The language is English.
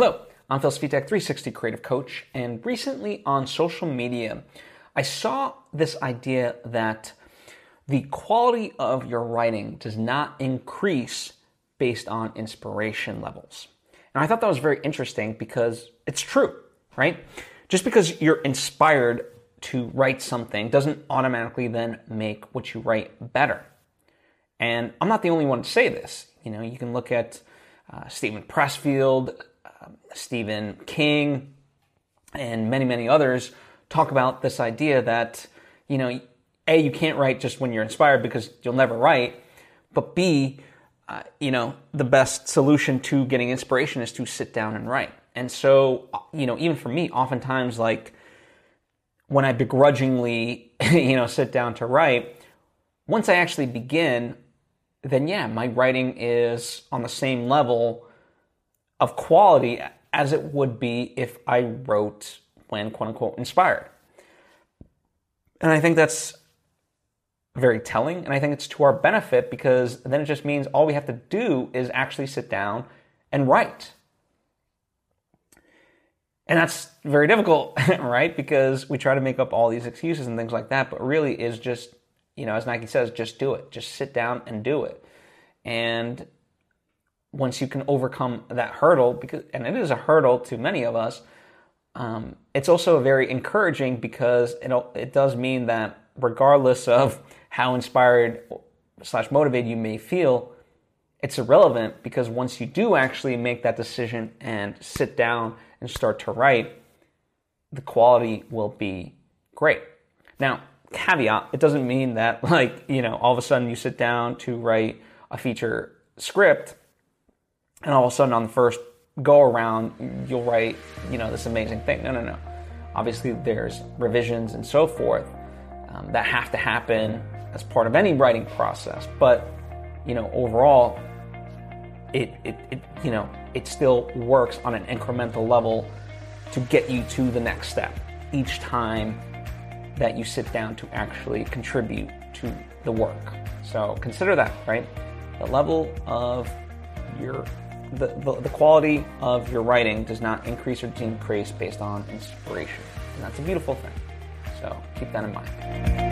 Hello, I'm Phil Svitek, 360 Creative Coach, and recently on social media, I saw this idea that the quality of your writing does not increase based on inspiration levels. And I thought that was very interesting because it's true, right? Just because you're inspired to write something doesn't automatically then make what you write better. And I'm not the only one to say this. You know, you can look at uh, Steven Pressfield, Stephen King, and many, many others talk about this idea that, you know, A, you can't write just when you're inspired because you'll never write, but B, uh, you know, the best solution to getting inspiration is to sit down and write. And so, you know, even for me, oftentimes, like when I begrudgingly, you know, sit down to write, once I actually begin, then yeah, my writing is on the same level of quality as it would be if I wrote when quote unquote inspired. And I think that's very telling, and I think it's to our benefit because then it just means all we have to do is actually sit down and write. And that's very difficult, right? Because we try to make up all these excuses and things like that, but really is just, you know, as Nike says, just do it. Just sit down and do it. And once you can overcome that hurdle, because and it is a hurdle to many of us, um, it's also very encouraging because it it does mean that regardless of how inspired slash motivated you may feel, it's irrelevant because once you do actually make that decision and sit down and start to write, the quality will be great. Now, caveat, it doesn't mean that like, you know, all of a sudden you sit down to write a feature script and all of a sudden on the first go around you'll write, you know, this amazing thing. No, no, no. Obviously there's revisions and so forth um, that have to happen as part of any writing process. But, you know, overall, it, it, it, you know, it still works on an incremental level to get you to the next step each time that you sit down to actually contribute to the work. So consider that, right? The level of your the, the, the quality of your writing does not increase or decrease based on inspiration. And that's a beautiful thing. So keep that in mind.